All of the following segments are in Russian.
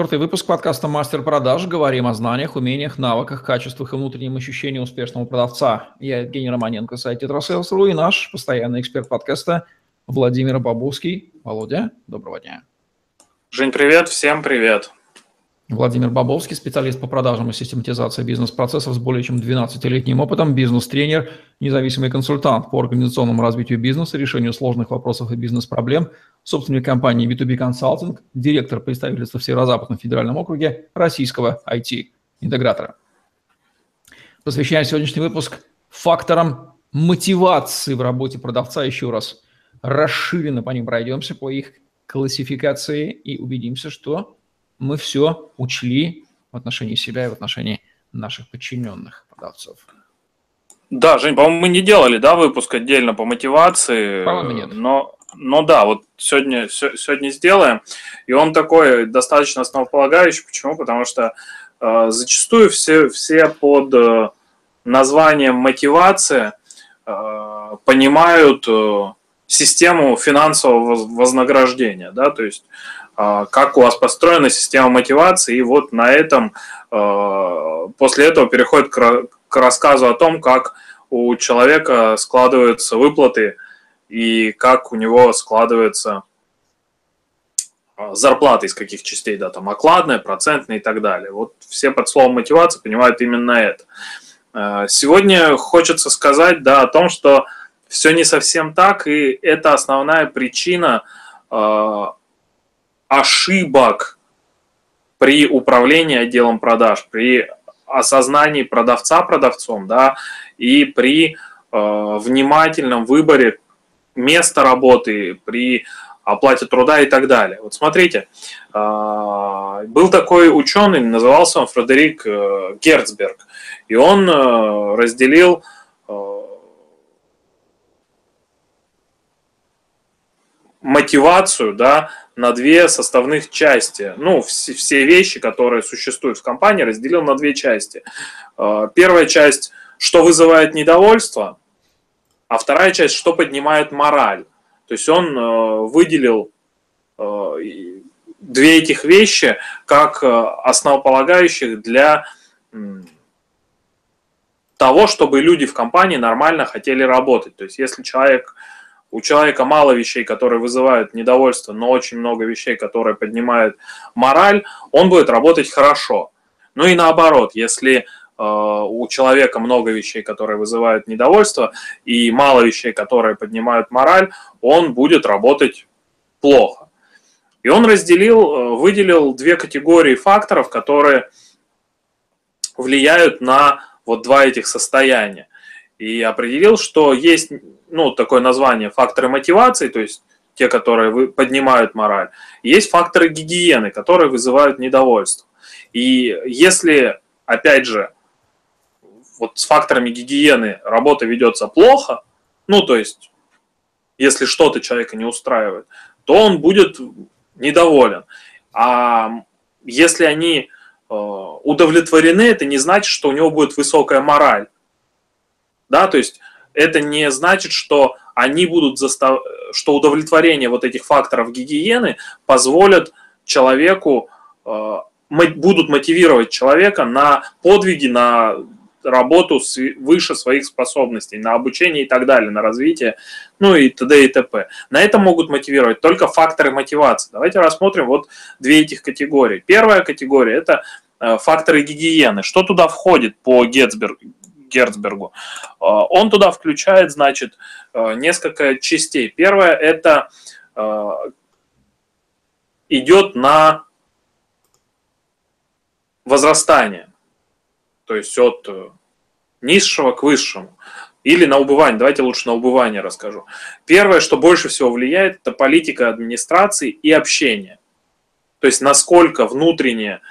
Четвертый выпуск подкаста «Мастер продаж». Говорим о знаниях, умениях, навыках, качествах и внутреннем ощущении успешного продавца. Я Евгений Романенко, сайт «TetraSales.ru» и наш постоянный эксперт подкаста Владимир Бобовский. Володя, доброго дня. Жень, привет, всем привет. Владимир Бобовский, специалист по продажам и систематизации бизнес-процессов с более чем 12-летним опытом, бизнес-тренер, независимый консультант по организационному развитию бизнеса, решению сложных вопросов и бизнес-проблем, собственник компании B2B Consulting, директор представительства в Северо-Западном федеральном округе российского IT-интегратора. Посвящаем сегодняшний выпуск факторам мотивации в работе продавца. Еще раз расширенно по ним пройдемся, по их классификации и убедимся, что мы все учли в отношении себя и в отношении наших подчиненных продавцов. Да, Жень, по-моему, мы не делали, да, выпуск отдельно по мотивации. По-моему, нет. Но, но да, вот сегодня, сегодня сделаем. И он такой достаточно основополагающий. Почему? Потому что э, зачастую все, все под э, названием мотивация э, понимают э, систему финансового вознаграждения, да, то есть как у вас построена система мотивации, и вот на этом а, после этого переходит к рассказу о том, как у человека складываются выплаты и как у него складывается а, зарплата из каких частей, да, там окладная, процентная и так далее. Вот все под словом мотивация понимают именно это. Сегодня хочется сказать, да, о том, что все не совсем так, и это основная причина ошибок при управлении отделом продаж, при осознании продавца продавцом, да, и при э, внимательном выборе места работы, при оплате труда и так далее. Вот смотрите, э, был такой ученый, назывался он Фредерик э, Герцберг, и он э, разделил э, мотивацию, да, на две составных части. Ну, все, все вещи, которые существуют в компании, разделил на две части. А, первая часть, что вызывает недовольство, а вторая часть, что поднимает мораль. То есть он э, выделил э, две этих вещи как э, основополагающих для того, чтобы люди в компании нормально хотели работать. То есть если человек у человека мало вещей, которые вызывают недовольство, но очень много вещей, которые поднимают мораль, он будет работать хорошо. Ну и наоборот, если э, у человека много вещей, которые вызывают недовольство, и мало вещей, которые поднимают мораль, он будет работать плохо. И он разделил, э, выделил две категории факторов, которые влияют на вот два этих состояния. И определил, что есть ну, такое название факторы мотивации, то есть те, которые поднимают мораль. Есть факторы гигиены, которые вызывают недовольство. И если, опять же, вот с факторами гигиены работа ведется плохо, ну, то есть, если что-то человека не устраивает, то он будет недоволен. А если они э, удовлетворены, это не значит, что у него будет высокая мораль. Да, то есть это не значит, что они будут застав... что удовлетворение вот этих факторов гигиены позволят человеку, э, будут мотивировать человека на подвиги, на работу выше своих способностей, на обучение и так далее, на развитие, ну и т.д. и т.п. На это могут мотивировать только факторы мотивации. Давайте рассмотрим вот две этих категории. Первая категория – это э, факторы гигиены. Что туда входит по Гетцбергу? Герцбергу. А, он туда включает, значит, а, несколько частей. Первое – это а, идет на возрастание, то есть от низшего к высшему. Или на убывание. Давайте лучше на убывание расскажу. Первое, что больше всего влияет, это политика администрации и общение. То есть насколько внутреннее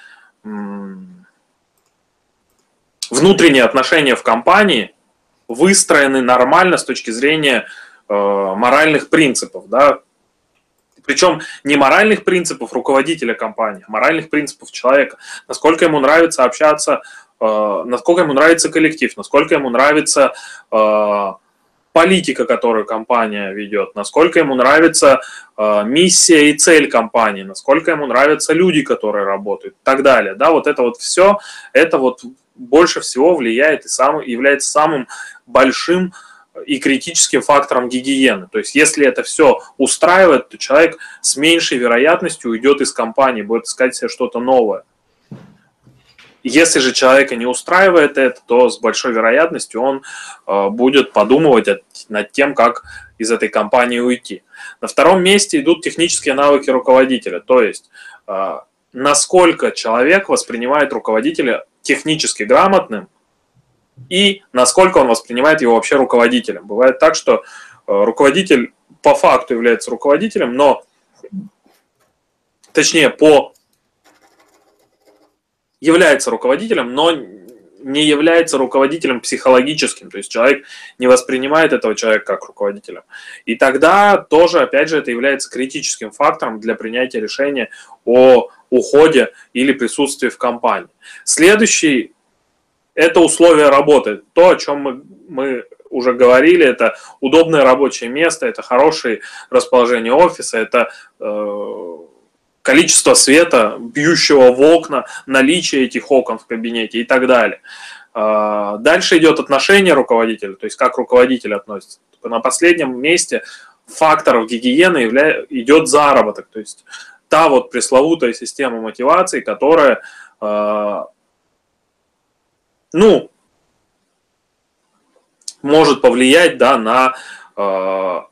внутренние отношения в компании выстроены нормально с точки зрения э, моральных принципов, да, причем не моральных принципов руководителя компании, а моральных принципов человека, насколько ему нравится общаться, э, насколько ему нравится коллектив, насколько ему нравится э, политика, которую компания ведет, насколько ему нравится э, миссия и цель компании, насколько ему нравятся люди, которые работают и так далее. Да, вот это вот все, это вот больше всего влияет и сам, является самым большим и критическим фактором гигиены. То есть, если это все устраивает, то человек с меньшей вероятностью уйдет из компании, будет искать себе что-то новое. Если же человека не устраивает это, то с большой вероятностью он э, будет подумывать над тем, как из этой компании уйти. На втором месте идут технические навыки руководителя, то есть э, насколько человек воспринимает руководителя технически грамотным и насколько он воспринимает его вообще руководителем. Бывает так, что э, руководитель по факту является руководителем, но точнее по является руководителем, но не является руководителем психологическим, то есть человек не воспринимает этого человека как руководителя. И тогда тоже, опять же, это является критическим фактором для принятия решения о уходе или присутствии в компании. Следующий – это условия работы. То, о чем мы, мы уже говорили, это удобное рабочее место, это хорошее расположение офиса, это э, количество света, бьющего в окна, наличие этих окон в кабинете и так далее. А, дальше идет отношение руководителя, то есть как руководитель относится. На последнем месте факторов гигиены идет заработок, то есть та вот пресловутая система мотивации, которая, а, ну, может повлиять да, на а,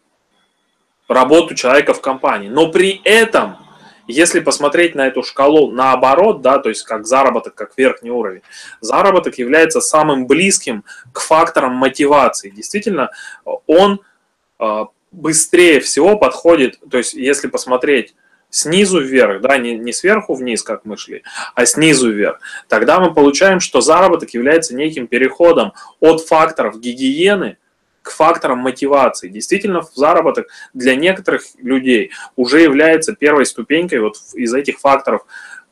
работу человека в компании. Но при этом если посмотреть на эту шкалу наоборот, да, то есть как заработок, как верхний уровень, заработок является самым близким к факторам мотивации. Действительно, он э, быстрее всего подходит, то есть если посмотреть снизу вверх, да, не, не сверху вниз, как мы шли, а снизу вверх, тогда мы получаем, что заработок является неким переходом от факторов гигиены к факторам мотивации. Действительно, заработок для некоторых людей уже является первой ступенькой вот из этих факторов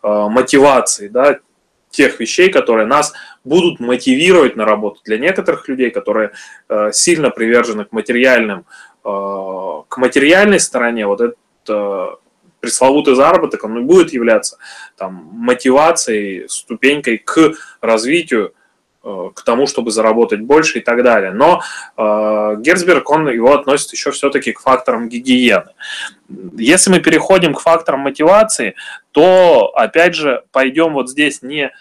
э, мотивации, да, тех вещей, которые нас будут мотивировать на работу. Для некоторых людей, которые э, сильно привержены к материальным, э, к материальной стороне, вот этот э, пресловутый заработок, он и будет являться там, мотивацией, ступенькой к развитию Э, к тому, чтобы заработать больше и так далее. Но э, Герцберг, он его относит еще все-таки к факторам гигиены. Если мы переходим к факторам мотивации, то, опять же, пойдем вот здесь не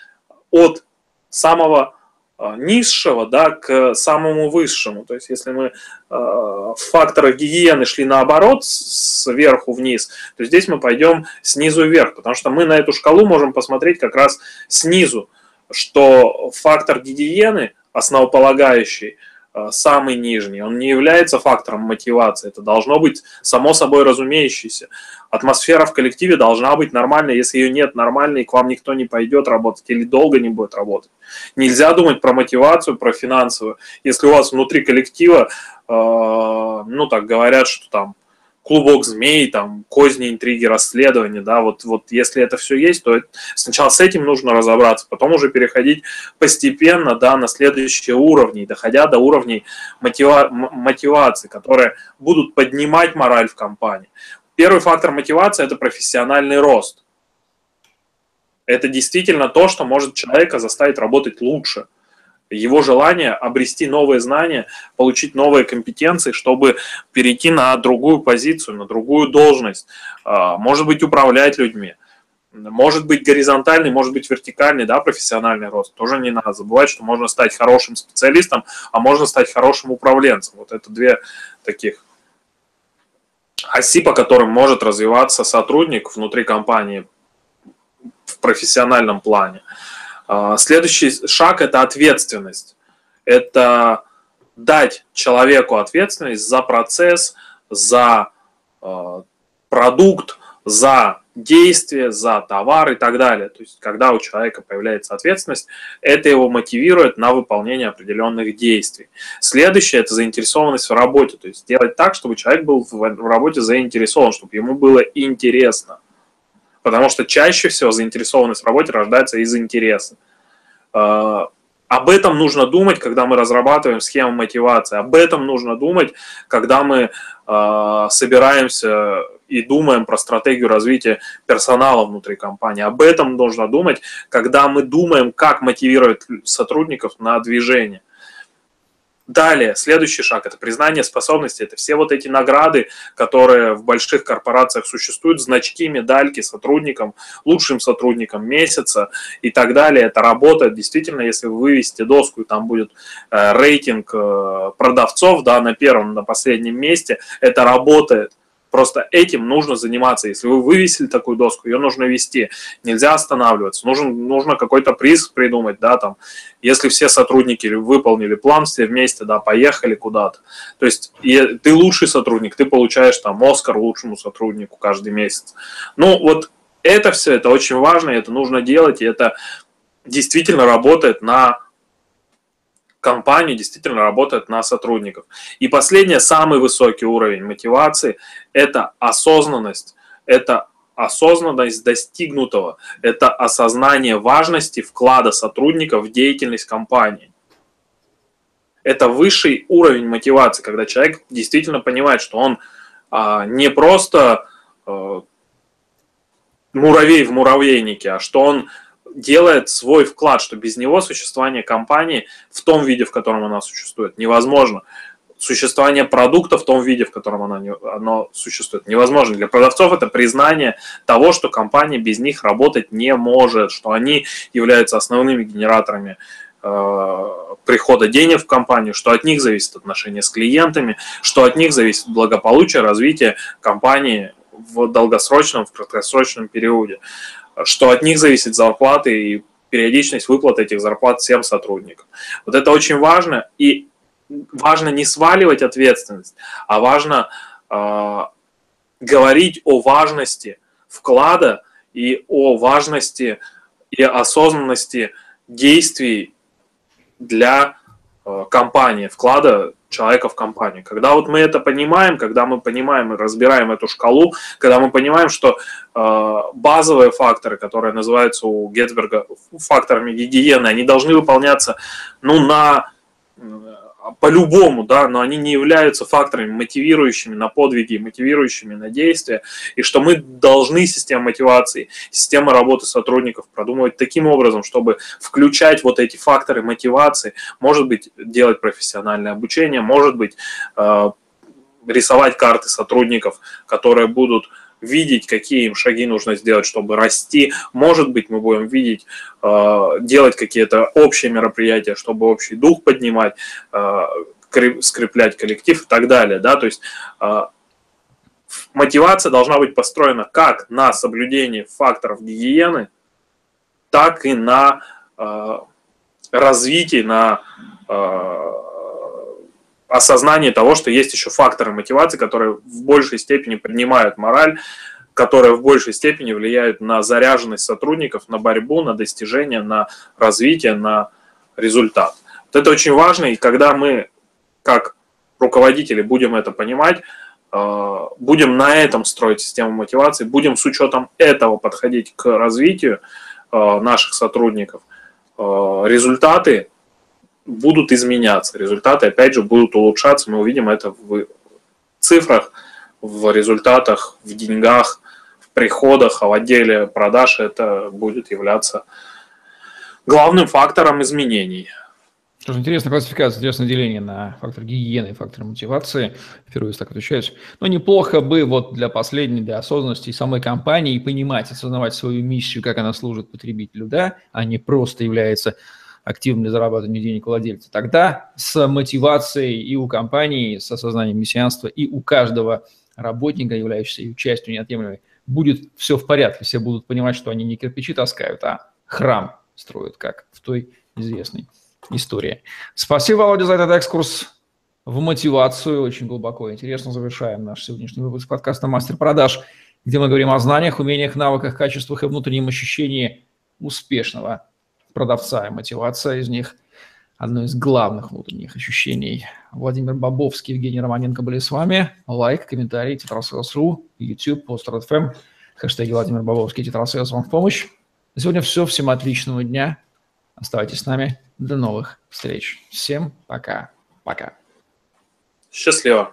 от самого низшего да, к самому высшему. То есть, если мы э, в факторах гигиены шли наоборот, сверху вниз, то здесь мы пойдем снизу вверх, потому что мы на эту шкалу можем посмотреть как раз снизу что фактор гигиены, основополагающий, э, самый нижний, он не является фактором мотивации, это должно быть само собой разумеющееся. Атмосфера в коллективе должна быть нормальной, если ее нет нормальной, к вам никто не пойдет работать или долго не будет работать. Нельзя думать про мотивацию, про финансовую, если у вас внутри коллектива, э, ну так говорят, что там клубок змей, там, козни, интриги, расследования, да, вот, вот если это все есть, то сначала с этим нужно разобраться, потом уже переходить постепенно, да, на следующие уровни, доходя до уровней мотива мотивации, которые будут поднимать мораль в компании. Первый фактор мотивации – это профессиональный рост. Это действительно то, что может человека заставить работать лучше – его желание обрести новые знания, получить новые компетенции, чтобы перейти на другую позицию, на другую должность, а, может быть, управлять людьми. Может быть горизонтальный, может быть вертикальный, да, профессиональный рост. Тоже не надо забывать, что можно стать хорошим специалистом, а можно стать хорошим управленцем. Вот это две таких оси, по которым может развиваться сотрудник внутри компании в профессиональном плане. А, следующий шаг – это ответственность. Это дать человеку ответственность за процесс, за а, продукт, за действие, за товар и так далее. То есть, когда у человека появляется ответственность, это его мотивирует на выполнение определенных действий. Следующее – это заинтересованность в работе. То есть, сделать так, чтобы человек был в работе заинтересован, чтобы ему было интересно потому что чаще всего заинтересованность в работе рождается из интереса. А, Об этом нужно думать, когда мы разрабатываем схему мотивации. Об этом нужно думать, когда мы э, собираемся и думаем про стратегию развития персонала внутри компании. Об этом нужно думать, когда мы думаем, как мотивировать сотрудников на движение. Далее, следующий шаг – это признание способности. Это все вот эти награды, которые в больших корпорациях существуют, значки, медальки сотрудникам, лучшим сотрудникам месяца и так далее. Это работает. Действительно, если вы вывесите доску, и там будет э, рейтинг э, продавцов да, на первом, на последнем месте, это работает. Просто этим нужно заниматься. Если вы вывесили такую доску, ее нужно вести. Нельзя останавливаться. Нужен, нужно какой-то приз придумать, да, там. Если все сотрудники выполнили план, все вместе, да, поехали куда-то. То есть и ты лучший сотрудник, ты получаешь там Оскар лучшему сотруднику каждый месяц. Ну, вот это все, это очень важно, это нужно делать, и это действительно работает на компании действительно работает на сотрудников. И последнее, самый высокий уровень мотивации – это осознанность, это осознанность достигнутого, это осознание важности вклада сотрудников в деятельность компании. Это высший уровень мотивации, когда человек действительно понимает, что он а, не просто а, муравей в муравейнике, а что он делает свой вклад, что без него существование компании в том виде, в котором она существует, невозможно. Существование продукта в том виде, в котором оно, оно существует, невозможно. Для продавцов это признание того, что компания без них работать не может, что они являются основными генераторами э, прихода денег в компанию, что от них зависит отношение с клиентами, что от них зависит благополучие, развитие компании в долгосрочном, в краткосрочном периоде что от них зависит зарплаты и периодичность выплаты этих зарплат всем сотрудникам. Вот это очень важно, и важно не сваливать ответственность, а важно э, говорить о важности вклада и о важности и осознанности действий для компании, вклада человека в компанию. Когда вот мы это понимаем, когда мы понимаем и разбираем эту шкалу, когда мы понимаем, что э, базовые факторы, которые называются у Гетцберга факторами гигиены, они должны выполняться ну, на по-любому, да, но они не являются факторами мотивирующими на подвиги, мотивирующими на действия, и что мы должны систему мотивации, систему работы сотрудников продумывать таким образом, чтобы включать вот эти факторы мотивации, может быть, делать профессиональное обучение, может быть, э, рисовать карты сотрудников, которые будут видеть, какие им шаги нужно сделать, чтобы расти. Может быть, мы будем видеть, э, делать какие-то общие мероприятия, чтобы общий дух поднимать, э, скреплять коллектив и так далее. Да? То есть э, мотивация должна быть построена как на соблюдении факторов гигиены, так и на развитии, на осознание того, что есть еще факторы мотивации, которые в большей степени принимают мораль, которые в большей степени влияют на заряженность сотрудников, на борьбу, на достижение, на развитие, на результат. Вот это очень важно, и когда мы, как руководители, будем это понимать, э, будем на этом строить систему мотивации, будем с учетом этого подходить к развитию э, наших сотрудников, э, результаты будут изменяться, результаты опять же будут улучшаться, мы увидим это в цифрах, в результатах, в деньгах, в приходах, а в отделе продаж это будет являться главным фактором изменений. Тоже интересная классификация, интересное деление на фактор гигиены и фактор мотивации. Впервые так отвечаюсь. Но неплохо бы вот для последней, для осознанности самой компании понимать, осознавать свою миссию, как она служит потребителю, да, а не просто является активным для зарабатывания денег владельца, тогда с мотивацией и у компании, с осознанием мессианства, и у каждого работника, являющегося ее частью неотъемлемой, будет все в порядке. Все будут понимать, что они не кирпичи таскают, а храм строят, как в той известной истории. Спасибо, Володя, за этот экскурс в мотивацию. Очень глубоко и интересно завершаем наш сегодняшний выпуск подкаста «Мастер продаж», где мы говорим о знаниях, умениях, навыках, качествах и внутреннем ощущении успешного продавца, и мотивация из них одно из главных внутренних ощущений. Владимир Бобовский, Евгений Романенко были с вами. Лайк, комментарий, Тетрасселс.ру, YouTube, Постер.фм, хэштеги Владимир Бобовский, Тетрасселс вам в помощь. На сегодня все. Всем отличного дня. Оставайтесь с нами. До новых встреч. Всем пока. Пока. Счастливо.